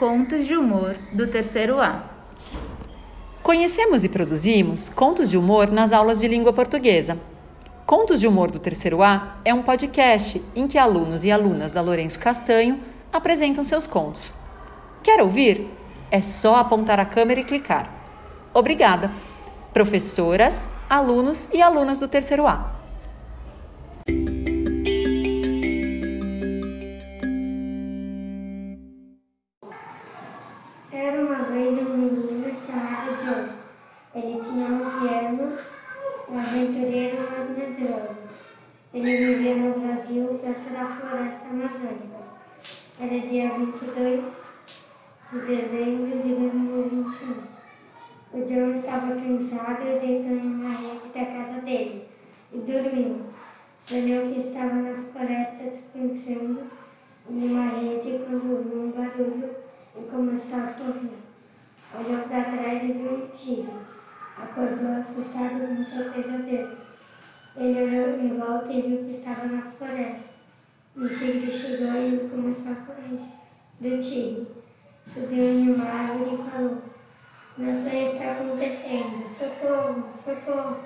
Contos de humor do terceiro A. Conhecemos e produzimos contos de humor nas aulas de língua portuguesa. Contos de Humor do Terceiro A é um podcast em que alunos e alunas da Lourenço Castanho apresentam seus contos. Quer ouvir? É só apontar a câmera e clicar. Obrigada! Professoras, alunos e alunas do Terceiro A. Ele tinha 11 anos, um aventureiro mas medroso. Ele vivia no Brasil, perto da floresta amazônica. Era dia 22 de dezembro de 2021. O John estava cansado e deitou em uma rede da casa dele e dormiu. Sonhou que estava na floresta descansando em uma rede quando ouviu um barulho e começou a correr. Olhou para trás e viu um tigre. Acordou assustado com seu pesadelo. Ele olhou em volta e viu que estava na floresta. Um tigre chegou e ele começou a correr do tigre. Subiu em uma árvore e falou: Meu sonho está acontecendo. Socorro, socorro.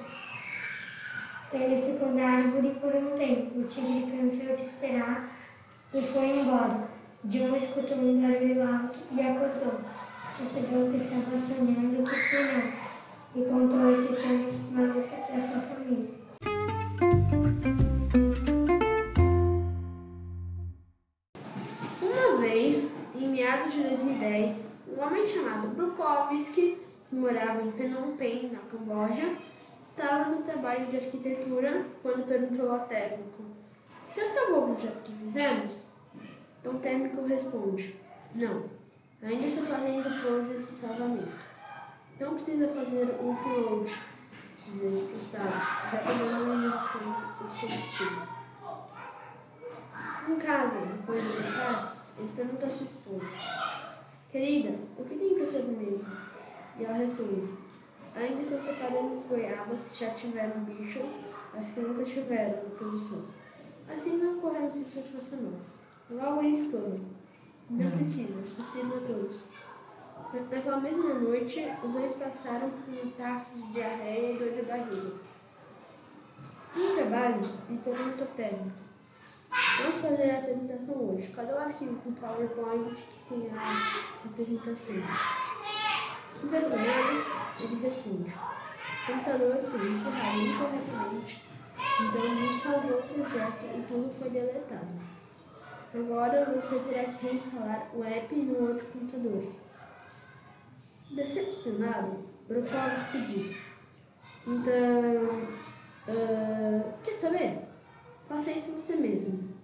Ele ficou na árvore por um tempo. O tigre cansou de esperar e foi embora. John escutou um barulho alto e acordou. Percebeu que estava sonhando que sonhou e contou esse sonho maluco para sua família. Uma vez, em meados de 2010, um homem chamado Brukovski, que morava em Phnom Penh, na Camboja, estava no trabalho de arquitetura quando perguntou ao técnico: Já salvou o projeto que fizemos? Então o técnico responde: Não, ainda estou fazendo o plano desse salvamento. Então precisa fazer um upload, dizer frustrado, já pegando o dispositivo. Em casa, depois de jantar, ele pergunta a sua esposa: Querida, o que tem para sobremesa? E ela responde: Ainda estou separando as goiabas que já tiveram bicho, as que nunca tiveram produção. Assim não de você não. Logo ele exclama: Não precisa, ensina a todos. Naquela mesma noite, os dois passaram por um ataque de diarreia e dor de barriga. No trabalho, pergunta ao técnico: Vamos fazer a apresentação hoje. Cadê o arquivo com PowerPoint que tem a apresentação? Envergonhado, ele responde: O computador foi encerrado incorretamente, então não salvou o projeto e tudo foi deletado. Agora você terá que reinstalar o app no outro computador. Decepcionado, Brokovski disse: Então, uh, quer saber? Faça isso você mesmo.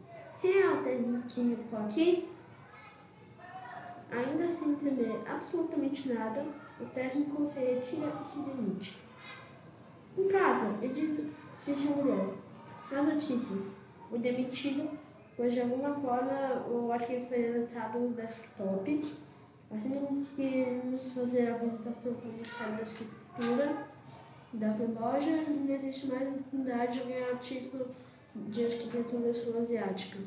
Quem é o técnico aqui? Ainda sem entender absolutamente nada, o técnico se retira e se demite. Em casa, ele diz assiste a mulher. Nas notícias, o demitido, pois de alguma forma o arquivo foi deletado no desktop. Assim conseguimos fazer a apresentação para o Ministério da Arquitetura da Camboja, não existe mais oportunidade de ganhar o título de arquitetura sul-asiática.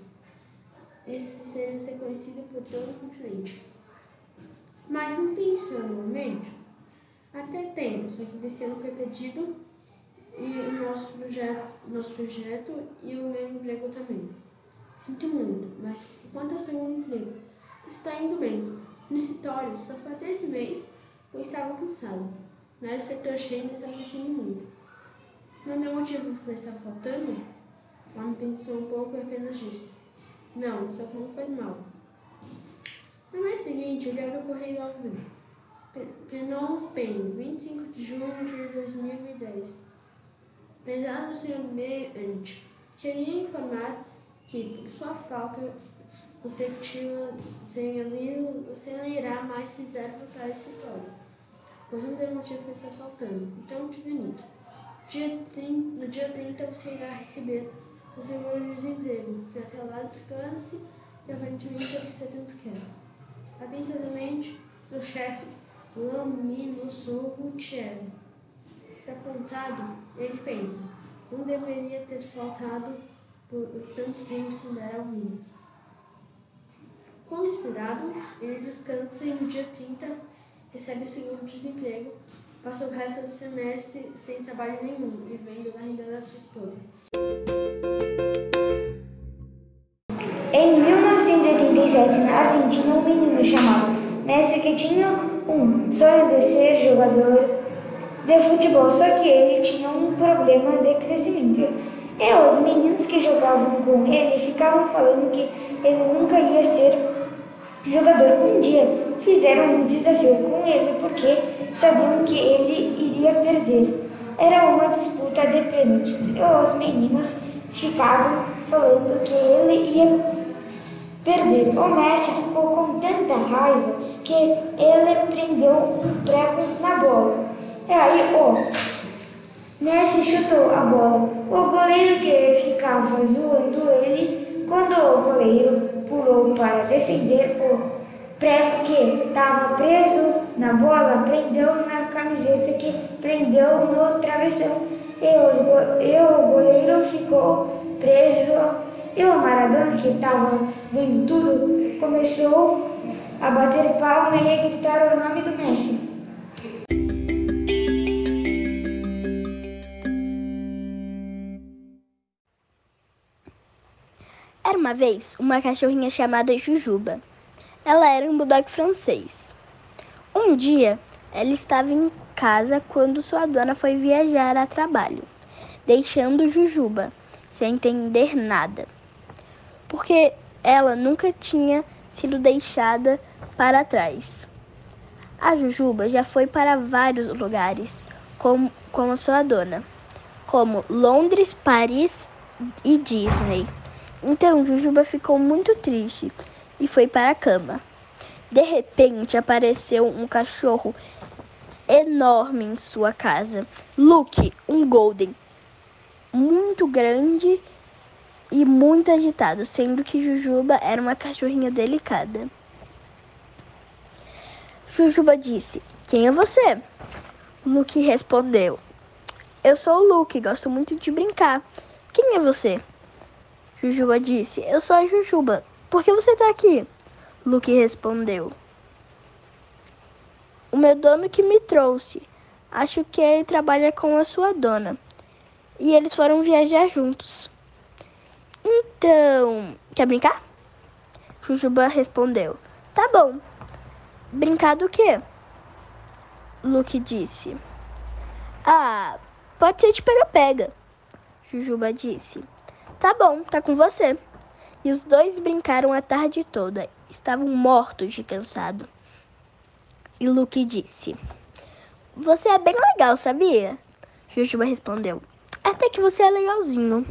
Esse seria reconhecido por todo o continente. Mas não tem isso anualmente? Até tem, só que desse ano foi pedido e o nosso projeto, nosso projeto e o meu emprego também. Sinto muito, mas quanto ao segundo emprego, está indo bem. No escritório, só foi até esse mês, eu estava cansado, mas o setor cheio estava sendo muito. Não deu motivo para estar faltando? O homem pensou um pouco e apenas disse: Não, só que não faz mal. No mês seguinte, ele abriu o correio. Phnom Penh, 25 de junho de 2010. Prezado senhor Beante, queria informar que, por sua falta consecutiva sem aviso, você não irá mais se quiser voltar esse escritório, pois não tem motivo para estar faltando. Então, te demito. Dia 30, no dia 30 você irá receber o seguro de desemprego, e até lá descanse e aparentemente é o que você tanto quer. Atenciosamente, seu chefe, Lamino Gutierrez. Desapontado, ele pensa, não deveria ter faltado por tanto tempo sem dar avisos. Como esperado, ele descansa e no dia 30 recebe o segundo desemprego, passa o resto do semestre sem trabalho nenhum, vivendo na renda da sua esposa. Em 1987, na Argentina, um menino chamado Messi que tinha um sonho de ser jogador de futebol, só que ele tinha um problema de crescimento. E os meninos que jogavam com ele ficavam falando que ele nunca ia ser jogador. Um dia fizeram um desafio com ele porque sabiam que ele iria perder. Era uma disputa de pênaltis e os meninos ficavam falando que ele ia perder. O Messi ficou com tanta raiva que ele prendeu um prego na bola. E aí o Messi chutou a bola. O goleiro que ficava zoando ele, quando o goleiro pulou para defender o prego que estava preso na bola, prendeu na camiseta que prendeu no travessão. E o, goleiro ficou preso. E o Maradona, que estava vendo tudo, começou a bater palma e a gritar o nome do Messi. Era uma vez uma cachorrinha chamada Jujuba. Ela era um bulldog francês. Um dia, ela estava em casa quando sua dona foi viajar a trabalho, deixando Jujuba sem entender nada, porque ela nunca tinha sido deixada para trás. A Jujuba já foi para vários lugares com, com sua dona, como Londres, Paris e Disney. Então Jujuba ficou muito triste e foi para a cama. De repente apareceu um cachorro enorme em sua casa. Luke, um golden, muito grande e muito agitado, sendo que Jujuba era uma cachorrinha delicada. Jujuba disse: Quem é você? Luke respondeu: Eu sou o Luke, gosto muito de brincar. Quem é você? Jujuba disse: Eu sou a Jujuba. Por que você está aqui? Luke respondeu: O meu dono que me trouxe. Acho que ele trabalha com a sua dona. E eles foram viajar juntos. Então, quer brincar? Jujuba respondeu: Tá bom. Brincar do quê? Luke disse: Ah, pode ser de pega-pega. Jujuba disse: Tá bom, tá com você. E os dois brincaram a tarde toda. Estavam mortos de cansado. E Luke disse: Você é bem legal, sabia? Jujuba respondeu: Até que você é legalzinho.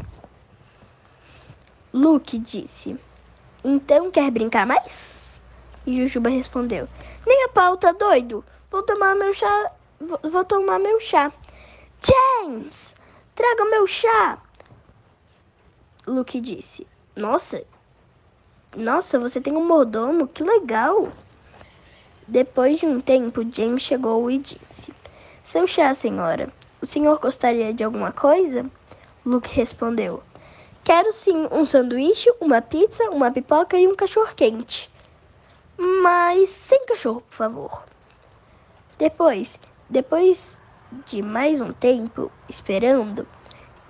Luke disse: Então quer brincar mais? E Jujuba respondeu: Nem a pau, tá doido? Vou tomar meu chá. Vou, vou tomar meu chá. James, traga meu chá. Luke disse: Nossa, nossa, você tem um mordomo? Que legal! Depois de um tempo, James chegou e disse: Seu chá, senhora. O senhor gostaria de alguma coisa? Luke respondeu: Quero sim um sanduíche, uma pizza, uma pipoca e um cachorro-quente. Mas sem cachorro, por favor. Depois, depois de mais um tempo esperando,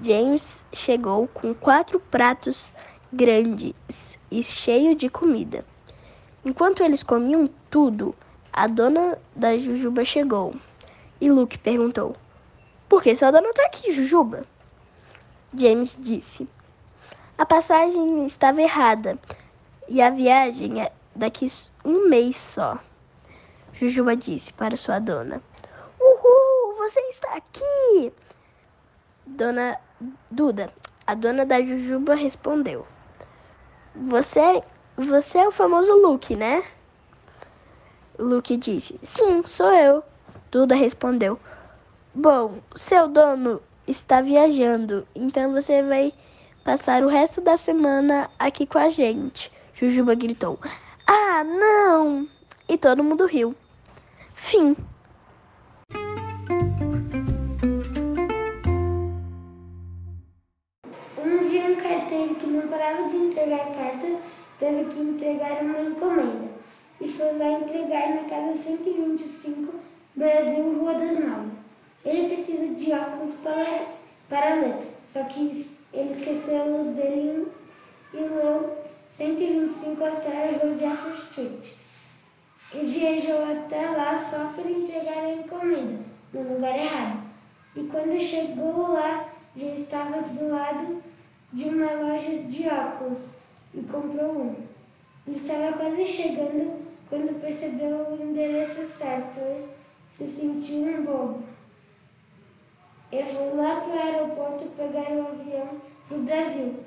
James chegou com quatro pratos grandes e cheios de comida. Enquanto eles comiam tudo, a dona da Jujuba chegou e Luke perguntou: Por que sua dona está aqui, Jujuba? James disse: A passagem estava errada e a viagem é daqui um mês só. Jujuba disse para sua dona: Uhul, você está aqui! Dona Duda, a dona da Jujuba respondeu: Você, você é o famoso Luke, né? Luke disse: Sim, sou eu. Duda respondeu: Bom, seu dono está viajando, então você vai passar o resto da semana aqui com a gente. Jujuba gritou: Ah, não! E todo mundo riu. Fim. Parava de entregar cartas teve que entregar uma encomenda e foi lá entregar na casa 125, Brasil, Rua das Nove. Ele precisa de óculos para, para ler, só que ele esqueceu luz dele e leu 125 Austrália Road Jeffrey Street. E viajou até lá só para entregar a encomenda, no lugar errado. E quando chegou lá, já estava do lado de uma loja de óculos e comprou um. Estava quase chegando quando percebeu o endereço certo e se sentiu um bobo. Eu fui lá para o aeroporto pegar o avião para o Brasil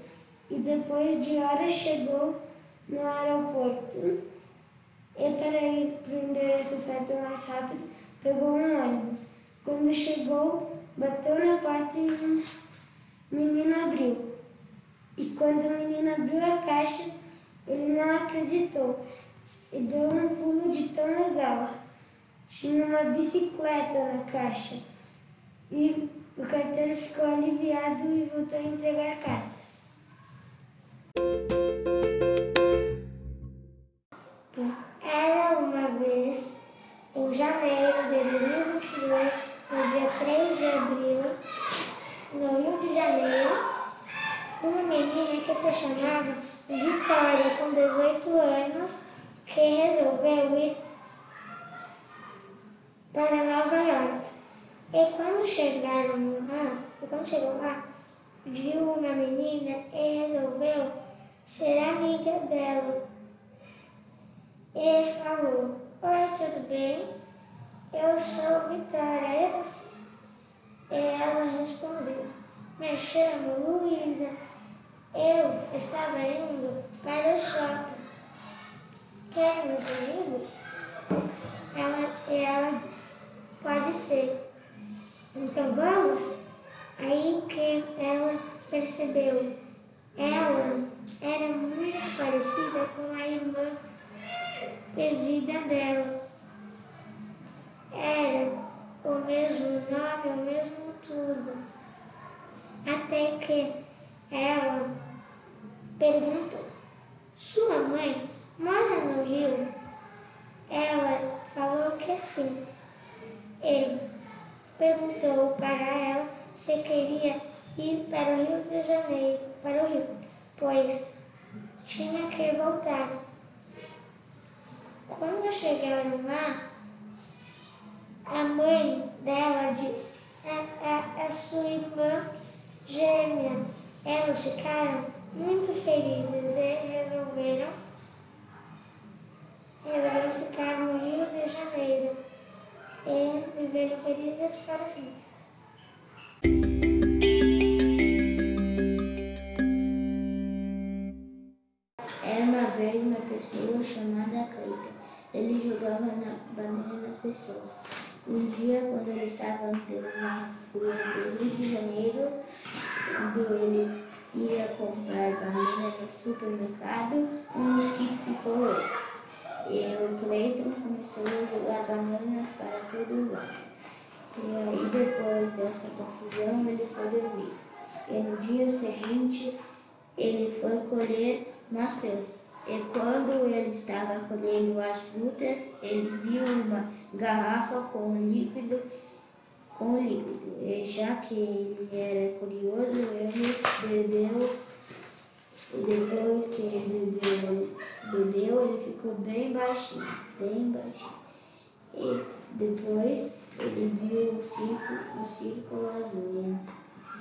e depois de horas chegou no aeroporto e para ir para o endereço certo mais rápido pegou um ônibus. Quando chegou, bateu na porta e um menino abriu. E quando o menino abriu a caixa, ele não acreditou e deu um pulo de tão legal. Tinha uma bicicleta na caixa. E o carteiro ficou aliviado e voltou a entregar cartas. Era uma vez, em janeiro de 2022, no dia 3 de abril, no Rio de Janeiro, uma chamava Vitória, com 18 anos, que resolveu ir para Nova York. E quando chegaram lá, e quando chegou lá, viu uma menina e resolveu ser amiga dela. E falou, Oi, tudo bem? Eu sou Vitória, e você? E ela respondeu, Me chamo Luísa. Eu estava indo para o shopping. Quer ir comigo? Ela, e ela disse, pode ser. Então vamos? Aí que ela percebeu. Ela era muito parecida com a irmã perdida dela. Era o mesmo nome, o mesmo tudo. Até que ela perguntou: Sua mãe mora no Rio? Ela falou que sim. Ele perguntou para ela se queria ir para o Rio de Janeiro, para o Rio, pois tinha que voltar. Quando chegaram lá, a mãe dela disse: é, é, é sua irmã gêmea. Elas ficaram muito felizes e resolveram, resolveram ficar no Rio de Janeiro e viveram felizes para sempre. Era uma vez uma pessoa chamada Cleiton. Ele jogava na banana nas pessoas. Um dia, quando ele estava andando nas ruas do Rio de Janeiro, ele ia comprar banana no supermercado, um mosquito picou ele. E o Cleiton começou a jogar bananas para todo lado. E aí, depois dessa confusão, ele foi dormir. E no dia seguinte, ele foi colher maçãs. E quando ele estava colhendo as frutas, ele viu uma garrafa com líquido, com líquido. E já que ele era curioso, ele bebeu. E depois que ele bebeu, bebeu ele ficou bem baixinho, bem baixinho. E depois ele viu o círculo, o círculo azul.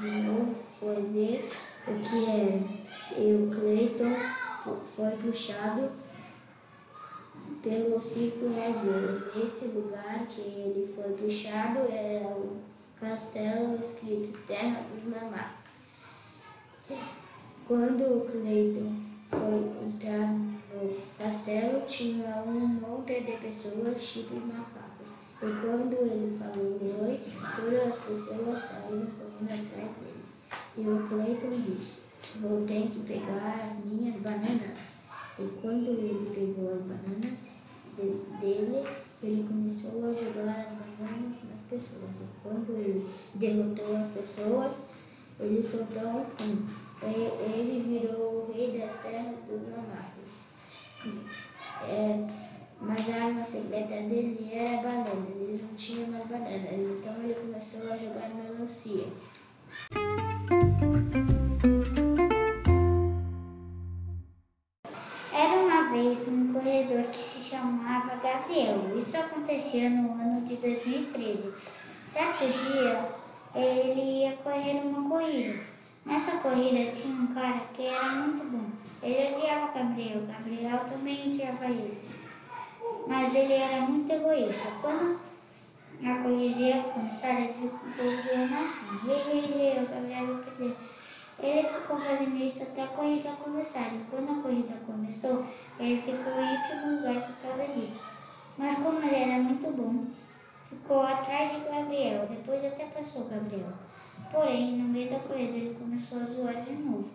E de novo foi ver o que era. E o Cleiton foi puxado pelo círculo azul. Nesse lugar que ele foi puxado era o castelo escrito Terra dos Mamacos. Quando o Cleiton foi entrar no castelo, tinha um monte de pessoas tipo macacos. E quando ele falou oi, todas as pessoas saíram correndo atrás dele. E o Cleiton disse, vou ter que pegar as minhas bananas. E quando ele pegou as bananas dele, ele começou a jogar as bananas nas pessoas. E quando ele derrotou as pessoas, ele soltou um pum. Ele virou o rei das terras dos monarcas. É, mas a arma secreta dele era banana. ele não tinha mais banana. Então ele começou a jogar melancias. Gabriel. Isso acontecia no ano de 2013. Certo dia, ele ia correr uma corrida. Nessa corrida tinha um cara que era muito bom. Ele odiava Gabriel, Gabriel também odiava ele. Mas ele era muito egoísta. Quando a corrida ia começar, ele ficou assim, ei, ei, o Gabriel vai perder. Ele ficou fazendo isso até a corrida começar. E quando a corrida começou, ele ficou em último lugar por causa disso. Mas como ele era muito bom, ficou atrás de Gabriel. Depois até passou Gabriel. Porém, no meio da corrida, ele começou a zoar de novo.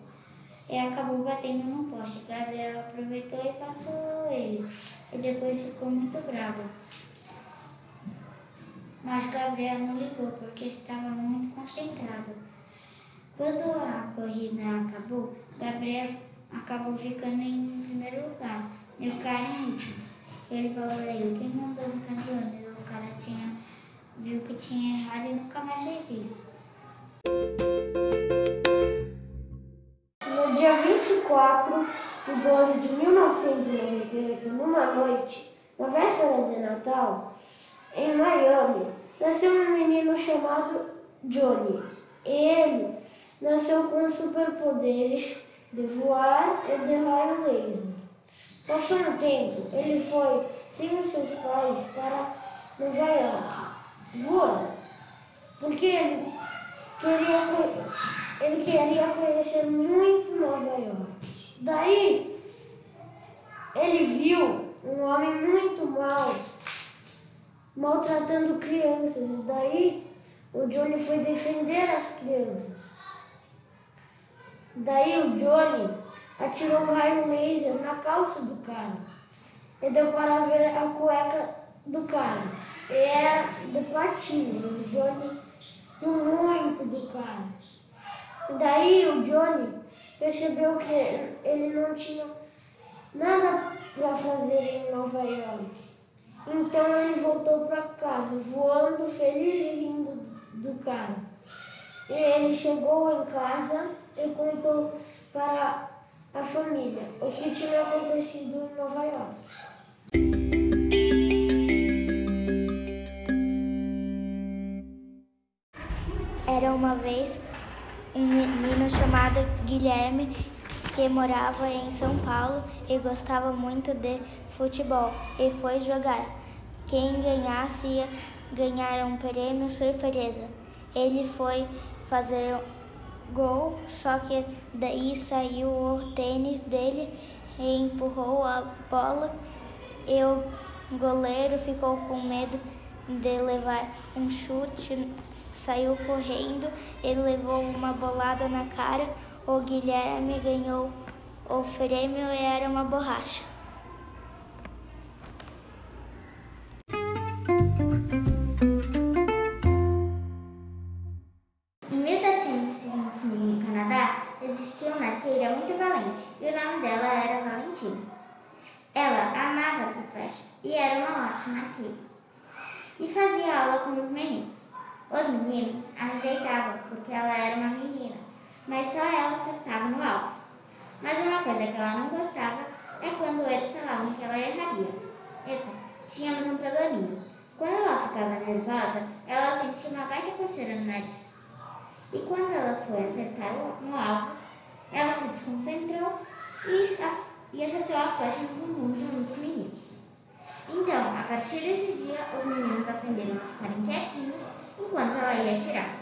E acabou batendo no poste. Gabriel aproveitou e passou ele. E depois ficou muito bravo. Mas Gabriel não ligou porque estava muito concentrado. Quando a corrida acabou, Gabriel acabou ficando em primeiro lugar e o em último. Ele falou a ele, quem mandou zoando? E o cara tinha, viu que tinha errado e nunca mais fez isso. No dia 24 de 12 de 1998, numa noite, na véspera de Natal, em Miami, nasceu um menino chamado Johnny. Ele nasceu com superpoderes de voar e de raio laser. Passou um tempo, ele foi sem os seus pais para Nova York, voando, porque ele queria, ele queria conhecer muito Nova York. Daí, ele viu um homem muito mau maltratando crianças. Daí, o Johnny foi defender as crianças. Daí, o Johnny atirou um raio laser na calça do cara. E deu para ver a cueca do cara. E era de patinho. O Johnny riu muito do cara. Daí o Johnny percebeu que ele não tinha nada para fazer em Nova York. Então ele voltou para casa, voando feliz e rindo do cara. E ele chegou em casa e contou para a família o que tinha acontecido em Nova York. Era uma vez um menino chamado Guilherme que morava em São Paulo e gostava muito de futebol e foi jogar. Quem ganhasse ia ganhar um prêmio surpresa. Ele foi fazer gol, só que daí saiu o tênis dele e empurrou a bola e o goleiro ficou com medo de levar um chute, saiu correndo e levou uma bolada na cara. O Guilherme ganhou o prêmio e era uma borracha. Uma arqueira muito valente e o nome dela era Valentina. Ela amava flecha e era uma ótima arqueira. E fazia aula com os meninos. Os meninos a rejeitavam porque ela era uma menina, mas só ela acertava no alvo. Mas uma coisa que ela não gostava é quando eles falavam que ela erraria. Eita, tínhamos um probleminha. Quando ela ficava nervosa, ela sentia uma baita coceira no nariz. E quando ela foi acertar no alvo, ela se desconcentrou e, a, e acertou a flecha no bumbum de um dos meninos. Então, a partir desse dia, os meninos aprenderam a ficarem quietinhos enquanto ela ia atirar.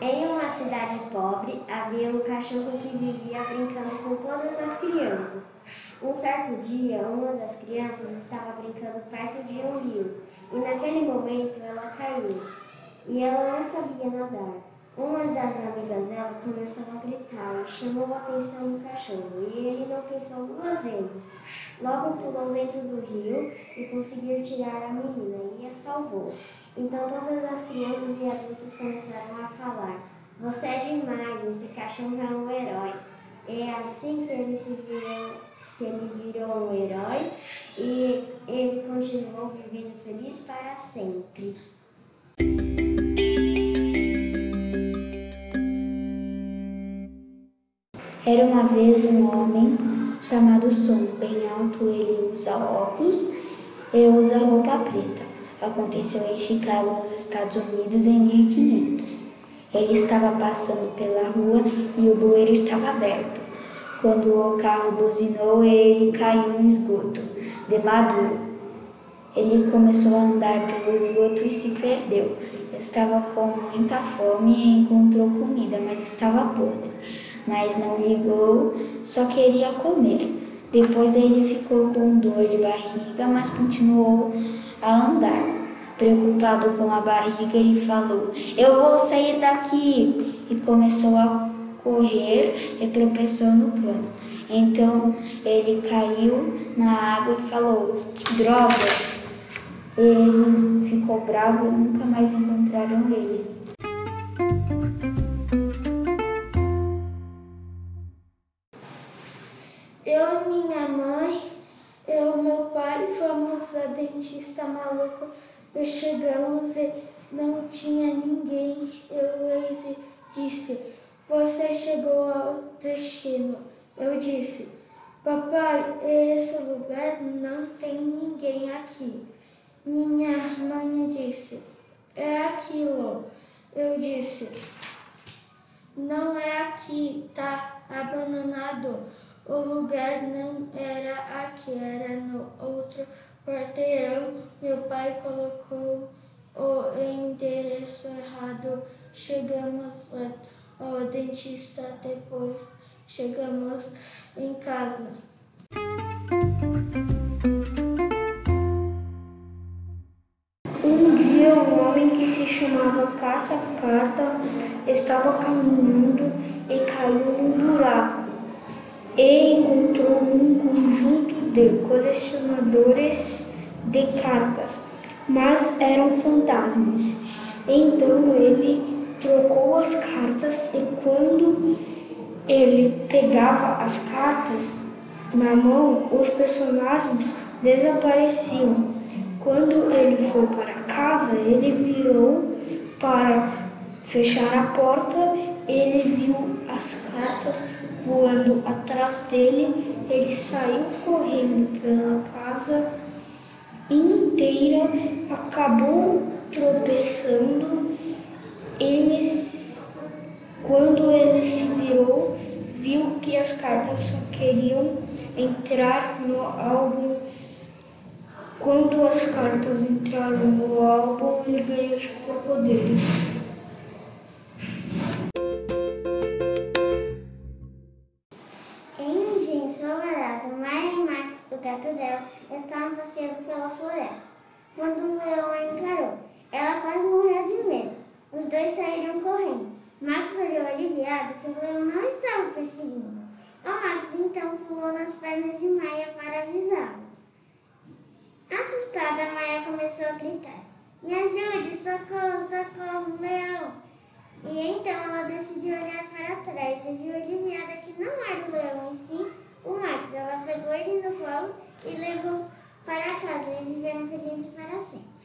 Em uma cidade pobre havia um cachorro que vivia brincando com todas as crianças. Um certo dia, uma das crianças estava brincando perto de um rio e naquele momento ela caiu e ela não sabia nadar. Uma das amigas dela começou a gritar e chamou a atenção do cachorro e ele não pensou duas vezes. Logo pulou dentro do rio e conseguiu tirar a menina e a salvou. Então todas as crianças e adultos começaram a falar: Você é demais, esse cachorro é um herói. É assim que ele se virou, que ele virou um herói e ele continuou vivendo feliz para sempre. Era uma vez um homem chamado Som, bem alto, ele usa óculos e usa roupa preta. Aconteceu em Chicago, nos Estados Unidos, em 1500. Ele estava passando pela rua e o bueiro estava aberto. Quando o carro buzinou, ele caiu no esgoto de maduro. Ele começou a andar pelo esgoto e se perdeu. Estava com muita fome e encontrou comida, mas estava podre. Mas não ligou, só queria comer. Depois ele ficou com dor de barriga, mas continuou a andar. Preocupado com a barriga, ele falou: Eu vou sair daqui! E começou a correr e tropeçou no cano. Então ele caiu na água e falou: Que droga! Ele ficou bravo e nunca mais encontraram ele. Eu, minha mãe, eu, meu pai, fomos a dentista maluco e chegamos e não tinha ninguém. Eu disse, você chegou ao destino. Eu disse, papai, esse lugar não tem ninguém aqui. Minha mãe disse, é aquilo. Eu disse, não é aqui, tá abandonado. O lugar não era aqui, era no outro quarteirão. Meu pai colocou o endereço errado. Chegamos ao dentista depois. Chegamos em casa. Um dia, um homem que se chamava Caça-Carta estava caminhando e caiu num buraco e encontrou um conjunto de colecionadores de cartas, mas eram fantasmas. Então ele trocou as cartas e quando ele pegava as cartas na mão, os personagens desapareciam. Quando ele foi para casa, ele virou para fechar a porta, ele viu as cartas voando atrás dele, ele saiu correndo pela casa inteira, acabou tropeçando. Ele, quando ele se virou, viu que as cartas só queriam entrar no álbum quando as cartas entraram no álbum, ele ganhou superpoderes. Em um dia ensolarado, Maria e Max, o gato dela, estavam passeando pela floresta. Quando um leão a encarou, ela quase morreu de medo. Os dois saíram correndo. Max olhou aliviado que o leão não estava perseguindo. O Max então pulou nas pernas de Maia para avisá-lo. Assustada, Maia começou a gritar: Me ajude, socorro, socorro, leão! E então ela decidiu olhar para trás e viu aliviada que não era o leão em si, o Max. Ela pegou ele no colo e levou para casa e viveram felizes para sempre.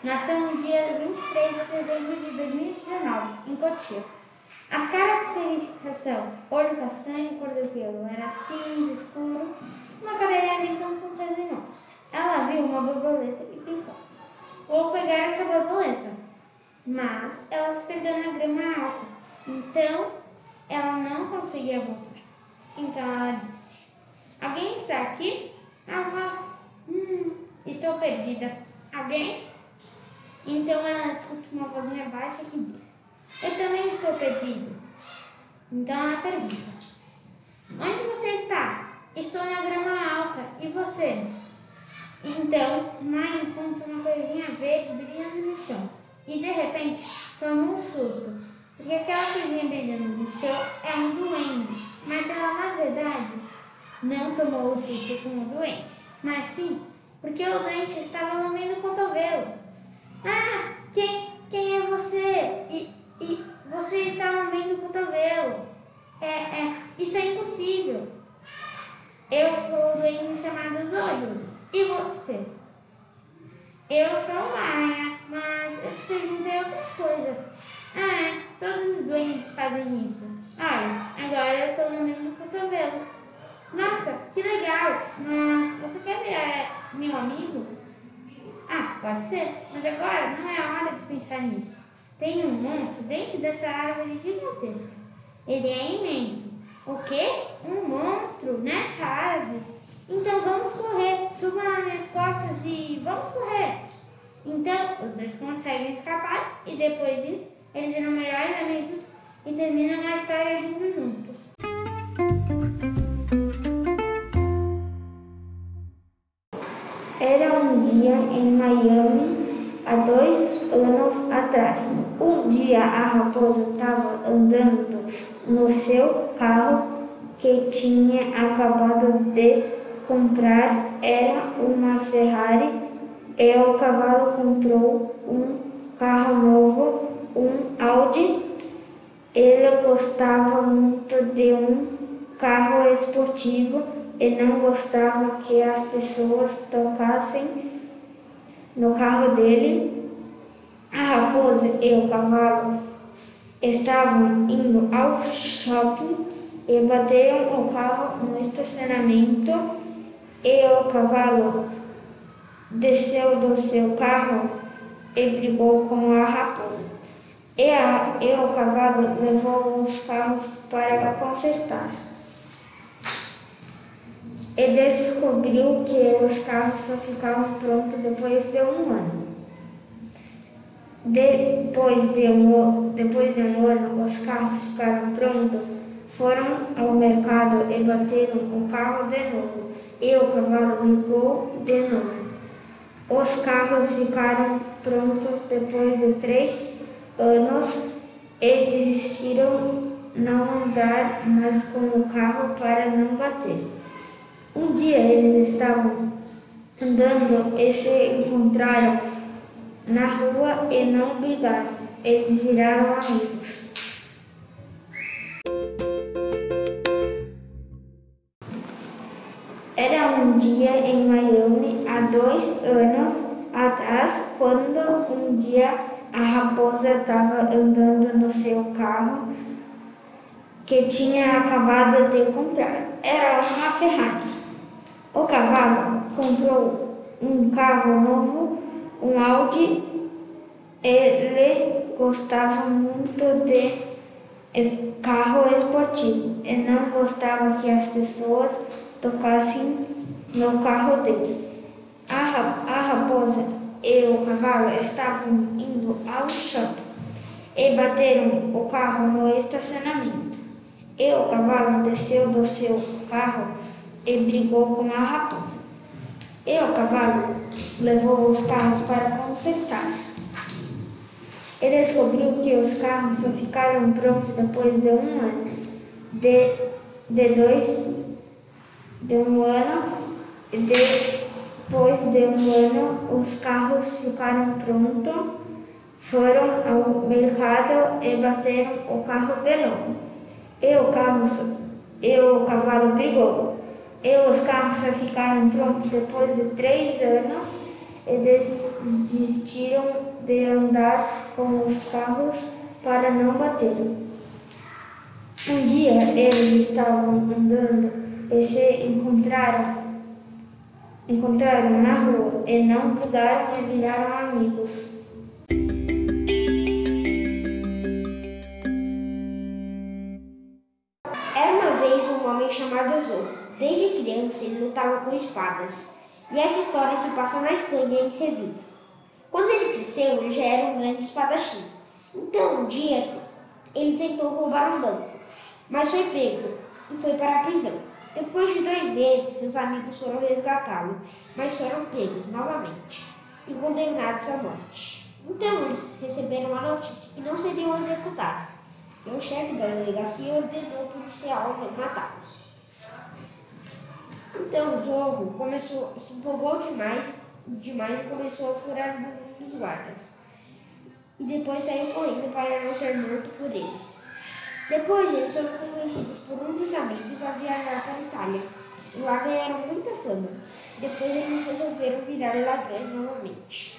Nasceu no dia 23 de dezembro de 2019, em Cotia. As características são olho castanho, cor do pelo era cinza, escuro, uma cadelinha brincando com seus irmãos. Ela viu uma borboleta e pensou, vou pegar essa borboleta. Mas ela se perdeu na grama alta, então ela não conseguia voltar. Então ela disse, alguém está aqui? Ah, hum, estou perdida. Alguém? Então ela escuta uma vozinha baixa que diz: Eu também estou perdido. Então ela pergunta: Onde você está? Estou na grama alta. E você? Então Maia encontra uma coisinha verde brilhando no chão. E de repente toma um susto, porque aquela coisinha brilhando no chão é um duende. Mas ela, na verdade, não tomou o susto com o doente, mas sim porque o doente estava lambendo o cotovelo. Ah, quem, quem é você? E, e você está lambendo o cotovelo. É, é, isso é impossível. Eu sou o doente chamado Doido. E você? Eu sou Maia, mas eu te perguntei outra coisa. Ah, todos os doentes fazem isso. Olha, agora eu estou dormindo no cotovelo. Nossa, que legal! Mas você quer ver é, meu amigo? Ah, pode ser, mas agora não é hora de pensar nisso. Tem um monstro dentro dessa árvore gigantesca. Ele é imenso. O quê? Um monstro nessa árvore? Então vamos correr. Suba nas minhas costas e vamos correr. Então os dois conseguem escapar e depois disso eles viram melhores amigos e terminam a história rindo juntos. Dia em Miami, há dois anos atrás. Um dia a raposa estava andando no seu carro que tinha acabado de comprar. Era uma Ferrari e o cavalo comprou um carro novo, um Audi. Ele gostava muito de um carro esportivo e não gostava que as pessoas tocassem no carro dele. A raposa e o cavalo estavam indo ao shopping e bateram o carro no estacionamento e o cavalo desceu do seu carro e brigou com a raposa. E, a, e o cavalo levou os carros para consertar e descobriu que os carros só ficavam prontos depois de um ano. Depois de um, depois de um ano, os carros ficaram prontos, foram ao mercado e bateram o carro de novo, e o cavalo ligou de novo. Os carros ficaram prontos depois de três anos e desistiram não andar mais com o carro para não bater. Um dia eles estavam andando e se encontraram na rua e não brigaram. Eles viraram amigos. Era um dia em Miami há dois anos atrás, quando um dia a raposa estava andando no seu carro que tinha acabado de comprar. Era uma Ferrari. O cavalo comprou um carro novo, um Audi. Ele gostava muito de carro esportivo e não gostava que as pessoas tocassem no carro dele. A, a raposa e o cavalo estavam indo ao shopping e bateram o carro no estacionamento. E o cavalo desceu do seu carro e brigou com a raposa. E o cavalo levou os carros para consertar. Ele descobriu que os carros só ficaram prontos depois de um ano. De, de dois, de um ano, depois de um ano, os carros ficaram prontos, foram ao mercado e bateram o carro de novo. E o carro, e o cavalo brigou. E os carros ficaram prontos depois de três anos e desistiram de andar com os carros para não bater. Um dia eles estavam andando e se encontraram, encontraram na rua e não brigaram e viraram amigos. Era uma vez um homem chamado Zorro. Desde criança ele lutava com espadas. E essa história se passa na Espanha, em Sevilha. Quando ele cresceu, ele já era um grande espadachim. Então, um dia, ele tentou roubar um banco, mas foi pego e foi para a prisão. Depois de dois meses, seus amigos foram resgatá-lo, mas foram pegos novamente e condenados à morte. Então, eles receberam a notícia que não seriam executados, e o chefe da delegacia ordenou o policial matá-los. Então Zorro começou, se empolgou demais, demais e começou a furar os guardas. E depois saiu correndo para não ser morto por eles. Depois eles foram convencidos por um dos amigos a viajar para a Itália. E lá ganharam muita fama. Depois eles resolveram virar ladrões novamente.